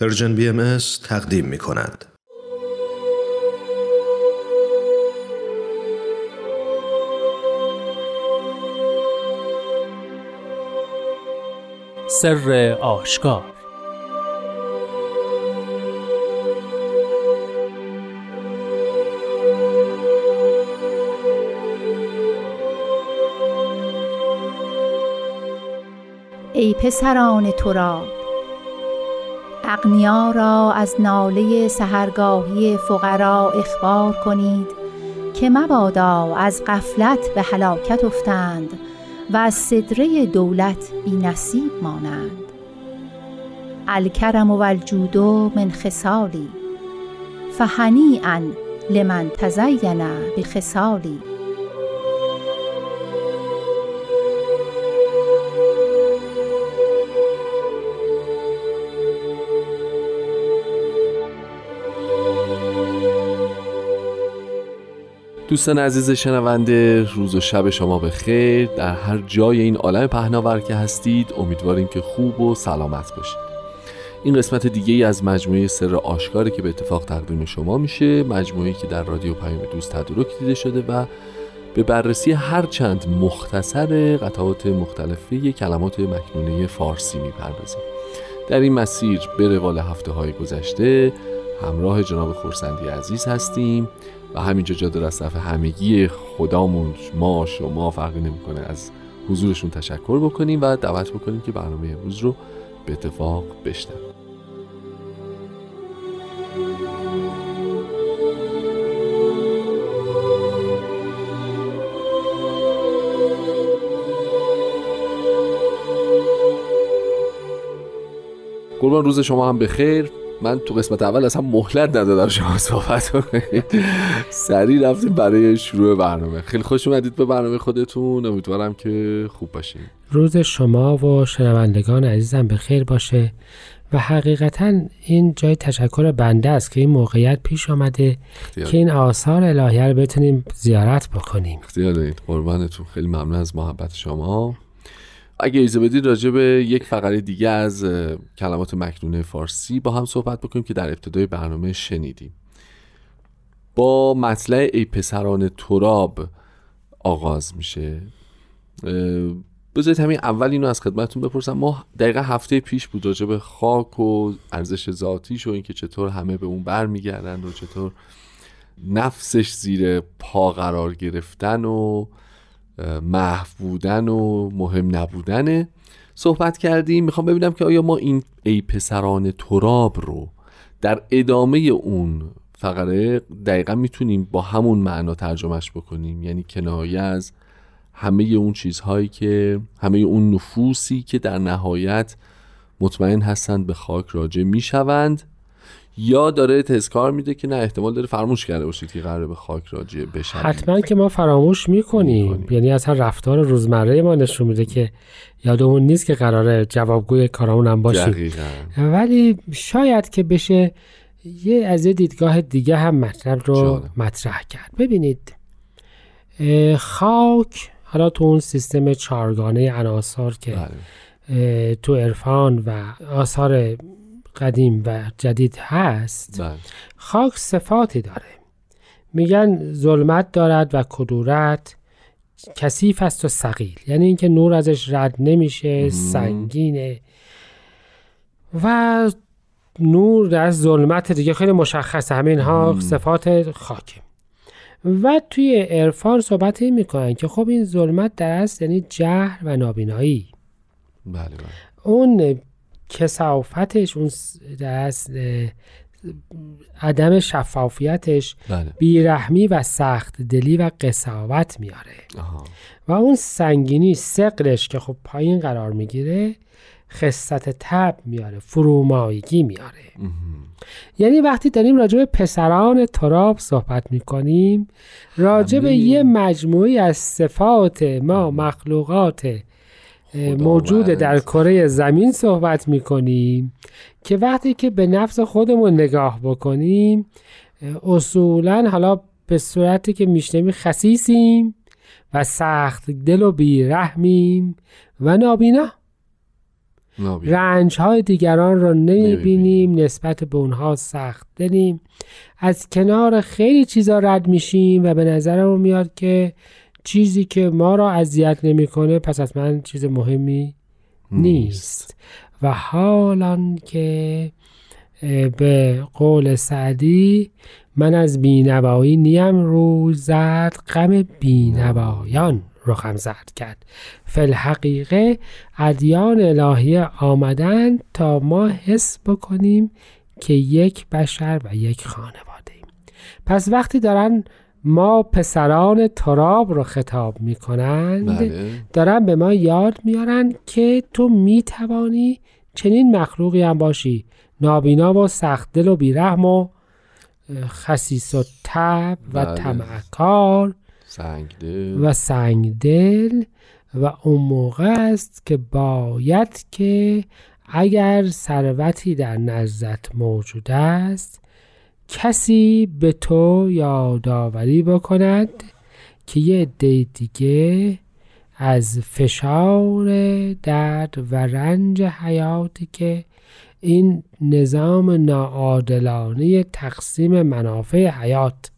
پرژن بی ام تقدیم می کند. سر آشکار ای پسران تراب اغنیا را از ناله سهرگاهی فقرا اخبار کنید که مبادا از غفلت به هلاکت افتند و از صدره دولت بی نصیب مانند. الکرم و الجود من خصالی فهنیئا لمن تزین بخصالی. دوستان عزیز شنونده روز و شب شما به خیر در هر جای این عالم پهناور که هستید امیدواریم که خوب و سلامت باشید. این قسمت دیگه ای از مجموعه سر آشکاری که به اتفاق تقدیم شما میشه مجموعه که در رادیو پیام دوست تدارک دیده شده و به بررسی هر چند مختصر قطعات مختلفه کلمات مکنونه فارسی می‌پردازیم. در این مسیر به روال هفته های گذشته همراه جناب خورسندی عزیز هستیم. و همینجا جا در از طرف همگی خدامون. ما شما فرقی نمی‌کنه. از حضورشون تشکر بکنیم و دعوت بکنیم که برنامه امروز رو به اتفاق بشنویم. قربان روز شما هم بخیر. من تو قسمت اول اصلا مهلت ندادم شما صحبت کنید. سریع رفتیم برای شروع برنامه. خیلی خوش اومدید به برنامه خودتون. امیدوارم که خوب باشین. روز شما و شنوندگان عزیزم به خیر باشه و حقیقتا این جای تشکر بنده است که این موقعیت پیش آمده که این آثار الهیه رو بتونیم زیارت بکنیم. اختیار دارید. قربانتون. خیلی ممنون از محبت شما. اگه ایزه بدید راجع به یک فقره دیگه از کلمات مکنونه فارسی با هم صحبت بکنیم که در ابتدای برنامه شنیدیم. با مطلع ای پسران تراب آغاز میشه. بذارید همین اول اینو از خدمتتون بپرسم. ما دقیقا هفته پیش بود راجع به خاک و ارزش ذاتیش و اینکه چطور همه به اون برمیگردن و چطور نفسش زیر پا قرار گرفتن و محو بودن و مهم نبودن صحبت کردیم می‌خوام ببینم که آیا ما این ای پسران تراب رو در ادامه اون فقره دقیقا می‌تونیم با همون معنا ترجمهش بکنیم. یعنی کنایه از همه اون چیزهایی که همه اون نفوسی که در نهایت مطمئن هستند به خاک راجع می‌شوند. یا داره تذکار میده که نه احتمال داره فراموش کرده باشید که قراره به خاک راجع بشه حتما که ما فراموش می‌کنیم. یعنی از هر رفتار روزمره ما نشون میده که یادمون نیست که قراره جوابگوی کارامون هم باشیم ولی شاید که بشه یه از یه دیدگاه دیگه هم مطلب رو مطرح کرد. ببینید خاک حالا تو اون سیستم چارگانه عناصر که بله. تو عرفان و آثار قدیم و جدید هست بله. خاک صفاتی داره. میگن ظلمت دارد و کدورت کثیف است و سقیل یعنی اینکه نور ازش رد نمیشه سنگینه. و نور از ظلمت دیگه خیلی مشخصه. همین ها صفات خاکه. و توی عرفان صحبت این می‌کنن که خب این ظلمت در است یعنی جهر و نابینایی. بله بله. اون کسافتش اون دست عدم شفافیتش بله. بیرحمی و سخت دلی و قصاوت میاره. و اون سنگینی سقلش که خب پایین قرار می‌گیره خصت تب میاره فرومایگی میاره. یعنی وقتی داریم راجع به پسران تراب صحبت می‌کنیم راجع به یه مجموعی از صفات ما مخلوقات موجود در کره زمین صحبت می‌کنیم که وقتی که به نفس خودمون نگاه بکنیم اصولا حالا به صورتی که میشنویم خسیسیم و سخت دل و بیرحمیم و نابینا. رنج های دیگران را نمی‌بینیم نسبت به اونها سخت دلیم. از کنار خیلی چیزا رد میشیم و به نظرم میاد که چیزی که ما را اذیت نمی‌کنه پس از من چیز مهمی نیست. و حالان که به قول سعدی من از بینوایی نیم روز زد غم بینوایان رخم زرد کرد. فلحقیقه ادیان الهی آمدن تا ما حس بکنیم که یک بشر و یک خانواده ایم. پس وقتی دارن ما پسران تراب رو خطاب می‌کنند بله. دارن به ما یاد میارن که تو می‌توانی چنین مخلوقی هم باشی نابینا و سخت دل و بیرحم و خسیس و تب و بله. تمعکار و سنگدل و اون موقع است که باید که اگر ثروتی در نزدت موجود است کسی به تو یادآوری بکند که یه عده دیگه از فشار درد و رنج حیاتی که این نظام ناعادلانه تقسیم منافع حیات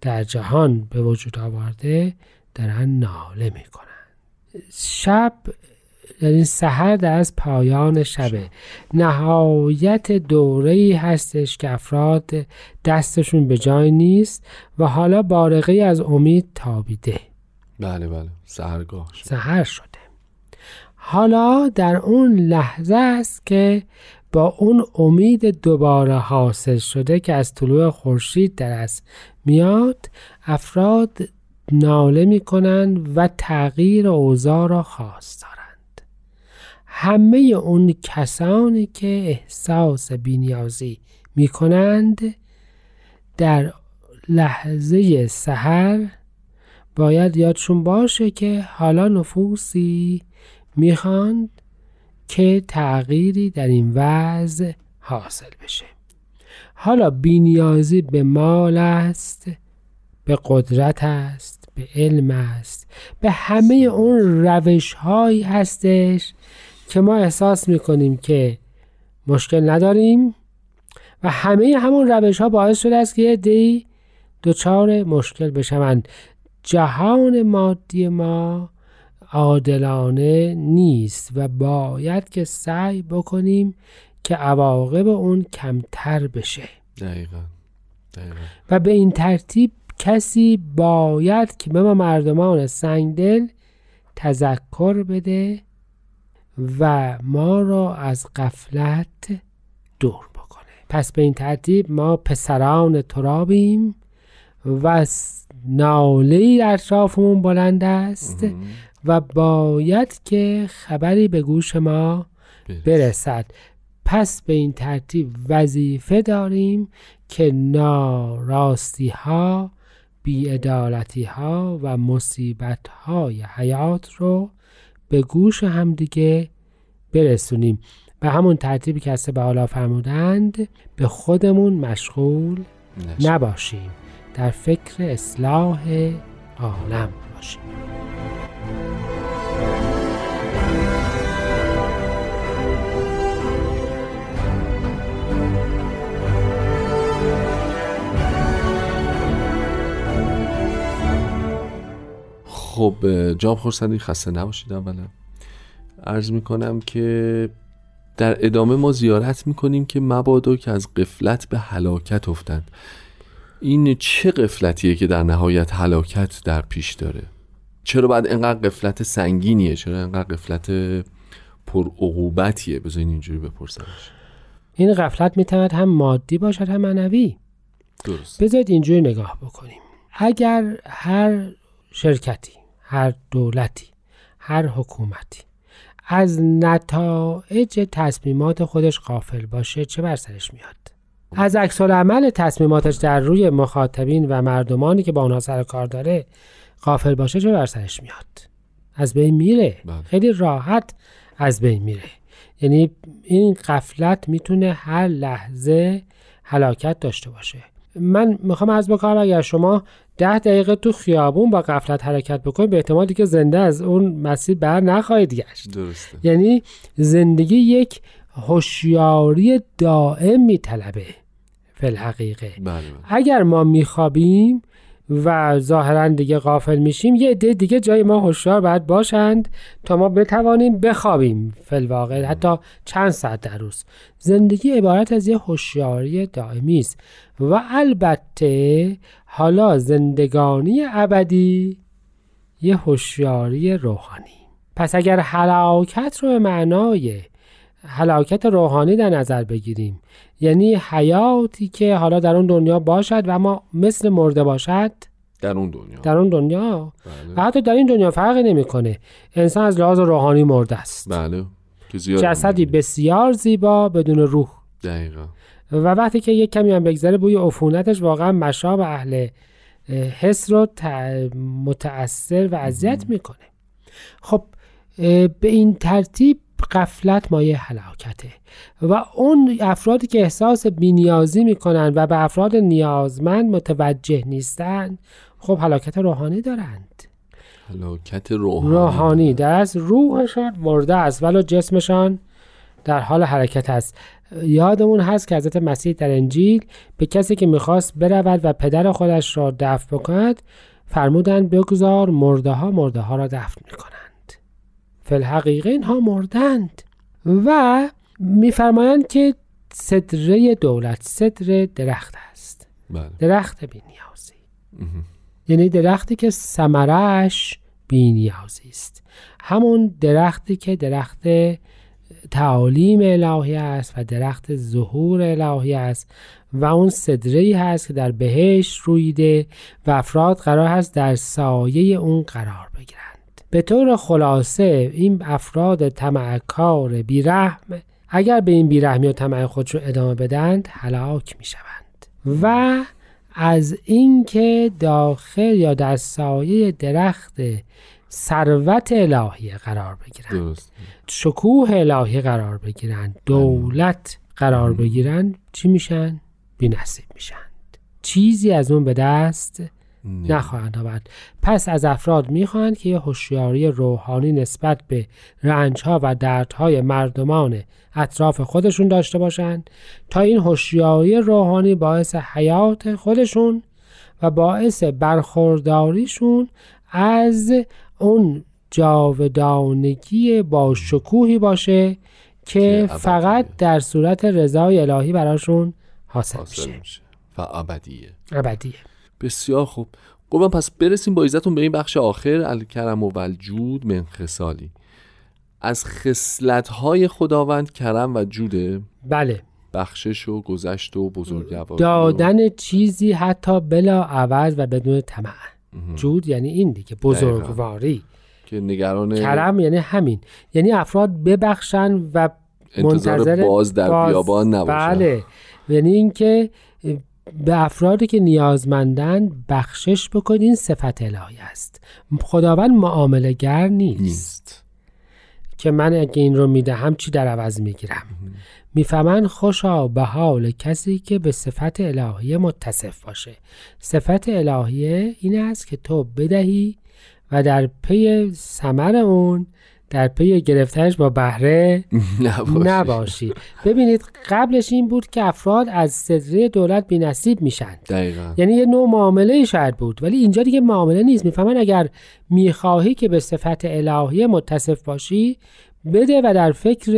در جهان به وجود آورده دارن ناله می‌کنن. شب این سحر در از پایان شبه. نهایت دوره هستش که افراد دستشون به جای نیست و حالا بارقه از امید تابیده. بله بله. سهرگاه شده سهر شده. حالا در اون لحظه است که با اون امید دوباره حاصل شده که از طلوع خورشید در از میاد افراد ناله می‌کنند و تغییر اوضاع را خواست دارند همه اون کسانی که احساس بینیازی می‌کنند در لحظه سحر باید یادشون باشه که حالا نفوسی می‌خواند که تغییری در این وضع حاصل بشه. حالا بینیازی به مال است به قدرت است به علم است به همه اون روش هایی هستش که ما احساس می‌کنیم که مشکل نداریم و همه همون روش ها باعث شده است که یه دی دچار مشکل بشوند جهان مادی ما عادلانه نیست و باید که سعی بکنیم که عواقب اون کمتر بشه دقیقا. دقیقا. و به این ترتیب کسی باید که به ما مردمان سنگدل تذکر بده و ما را از قفلت دور بکنه. پس به این ترتیب ما پسران ترابیم و ناله اطرافمون بلند است و باید که خبری به گوش ما برسد. پس به این ترتیب وظیفه داریم که ناراستی ها بیعدالتی ها و مصیبت های حیات رو به گوش همدیگه برسونیم. به همون ترتیبی که به حالا فرمودند به خودمون مشغول نباشیم. در فکر اصلاح عالم باشیم. خب جام خورسندی خسته نباشید اولا. عرض می‌کنم که در ادامه ما زیارت می‌کنیم که مبادا که از قفلت به هلاکت افتند. این چه قفلتیه که در نهایت هلاکت در پیش داره؟ چرا باید انقدر قفلت سنگینیه؟ چرا انقدر قفلت پر عقوبتیه؟ بذارین اینجوری بپرسمش. این قفلت می‌تواند هم مادی باشد هم معنوی. درست بذارید اینجوری نگاه بکنیم. اگر هر شرکتی هر دولتی هر حکومتی. از نتایج تصمیمات خودش قافل باشه چه بر سرش میاد؟ از عکس عمل تصمیماتش در روی مخاطبین و مردمانی که با اونها سر کار داره قافل باشه چه بر سرش میاد؟ از بین میره. بله. خیلی راحت از بین میره. یعنی این قفلت می‌تونه هر لحظه هلاکت داشته باشه. من می‌خوام از بکنم اگر شما ده دقیقه تو خیابون با قفلت حرکت بکنید به احتمالی که زنده از اون مسیر بر نخواهید گشت. درسته. یعنی زندگی یک هوشیاری دائم میطلبه. فل حقیقه بله بله. اگر ما میخوابیم و ظاهرا دیگه غافل میشیم. یه عده دیگه جای ما هوشیار باید باشند تا ما بتوانیم بخوابیم فل واقع حتی چند ساعت در روز. زندگی عبارت از یه هوشیاری دائمی است. و البته حالا زندگانی ابدی یه هوشیاری روحانی. پس اگر حلاکت رو به معنای حلاکت روحانی در نظر بگیریم. یعنی حیاتی که حالا در اون دنیا باشد و ما مثل مرده باشد؟ در اون دنیا. در اون دنیا؟ بله. و حتی در این دنیا فرقی نمی‌کنه. انسان از لحاظ روحانی مرده است. بله. جسدی بسیار زیبا بدون روح. دقیقا. و وقتی که یک کمی هم بگذره بوی عفونتش واقعا مشاب اهل اه، حس رو متأثر و اذیت می‌کنه. خب به این ترتیب قفلت مایه حلاکته و اون افرادی که احساس بینیازی می‌کنن و به افراد نیازمند متوجه نیستند خب حلاکت روحانی دارند. حلاکت روحانی. روحانی. در از روحشان مرده است ولو جسمشان در حال حرکت است. یادمون هست که حضرت مسیح در انجیل به کسی که می‌خواست برود و پدر خودش را دفن بکند فرمودند بگذار مرده ها مرده ها را دفن می‌کنند. فلحقیقه اینها مردند و میفرمایند که صدره دولت صدر درخت است. بله. درخت بینیازی. یعنی درختی که ثمرش بینیازی است. همون درختی که درخت تعالیم الهی است و درخت ظهور الهی است و اون صدره ای هست که در بهشت رویده و افراد قرار هست در سایه اون قرار بگیرند به طور خلاصه این افراد طمعکار بیرحم اگر به این بیرحمی و طمع خودشون ادامه بدند هلاک می شوند و از اینکه داخل یا در سایه درخت ثروت الهی قرار بگیرند. درست. شکوه الهی قرار بگیرند. دولت قرار بگیرند. چی میشن؟ بی نصیب میشند چیزی از اون به دست. نخواهند آورد پس از افراد می‌خواهند که یه هوشیاری روحانی نسبت به رنجها و دردهای مردمان اطراف خودشون داشته باشند تا این هوشیاری روحانی باعث حیات خودشون و باعث برخورداریشون از اون جاودانگی با شکوهی باشه که فقط. در صورت رضای الهی براشون حاصل حاصل میشه. میشه. و ابدیه. ابدیه. بسیار خوب. قربان پس برسیم با عزتون به این بخش آخر الکرم و والجود من خصالی. از خصلت های خداوند کرم و جوده بله. بخشش و گذشت و بزرگواری و- دادن چیزی حتی بلا عوض و بدون طمع. جود یعنی این دیگه بزرگواری. که نگران کرم یعنی همین. یعنی افراد ببخشن و منتظر باز در بیابان نباشن. بله. یعنی اینکه به افرادی که نیازمندن بخشش بکنید این صفت الهی است. خداوند معامله گر نیست. نیست. که من اگه این رو می‌دهم چی در عوض می‌گیرم؟ می‌فهمن خوشا به حال کسی که به صفت الهیه متصف باشه. صفت الهیه این است که تو بدهی و در پی ثمر اون در پی گرفتنش با بهره نباشی ببینید قبلش این بود که افراد از صدره دولت بی نصیب میشن دقیقا یعنی یه نوع معامله شاید بود ولی اینجا دیگه معامله نیست می‌فهمن اگر می‌خواهی که به صفت الهیه متصف باشی بده و در فکر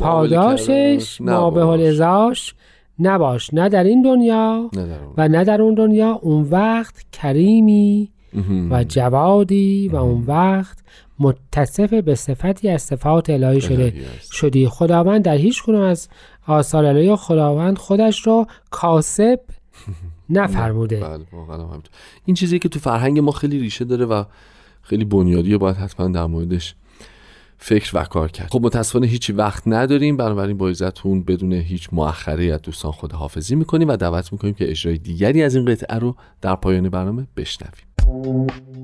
پاداشش کردنش ما به نباش. ازاش نباش نه در این دنیا نه در اون. و نه در اون دنیا اون وقت کریمی. و جوادی و اون وقت متصف به صفتی از صفات الهی شده. شدی خداوند در هیچ کنون از آثار الهی خداوند خودش را کاسب نفرموده. بله واقعا. این چیزی که تو فرهنگ ما خیلی ریشه داره و خیلی بنیادیه باید حتما در موردش فکر و کار کرد. خب متاسفانه هیچی وقت نداریم. بنابراین با عزتون بدون هیچ مؤخره از دوستان خداحافظی می‌کنیم و دعوت می‌کنیم که اجرای دیگری از این قطعه رو در پایان برنامه بشنویم. Thank you.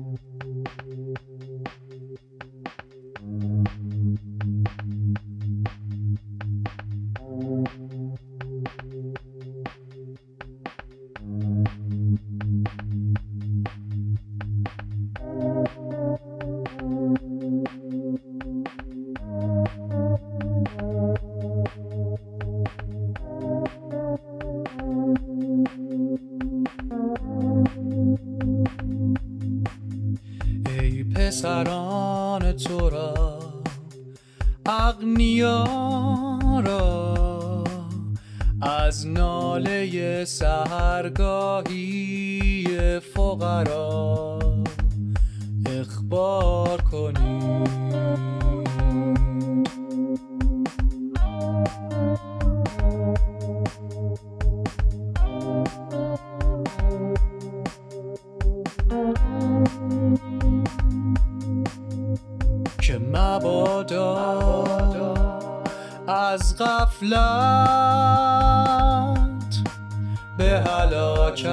از ناله سهرگاهی فقرا. اخبار کنی. که مبادا از غفلت به هلاکت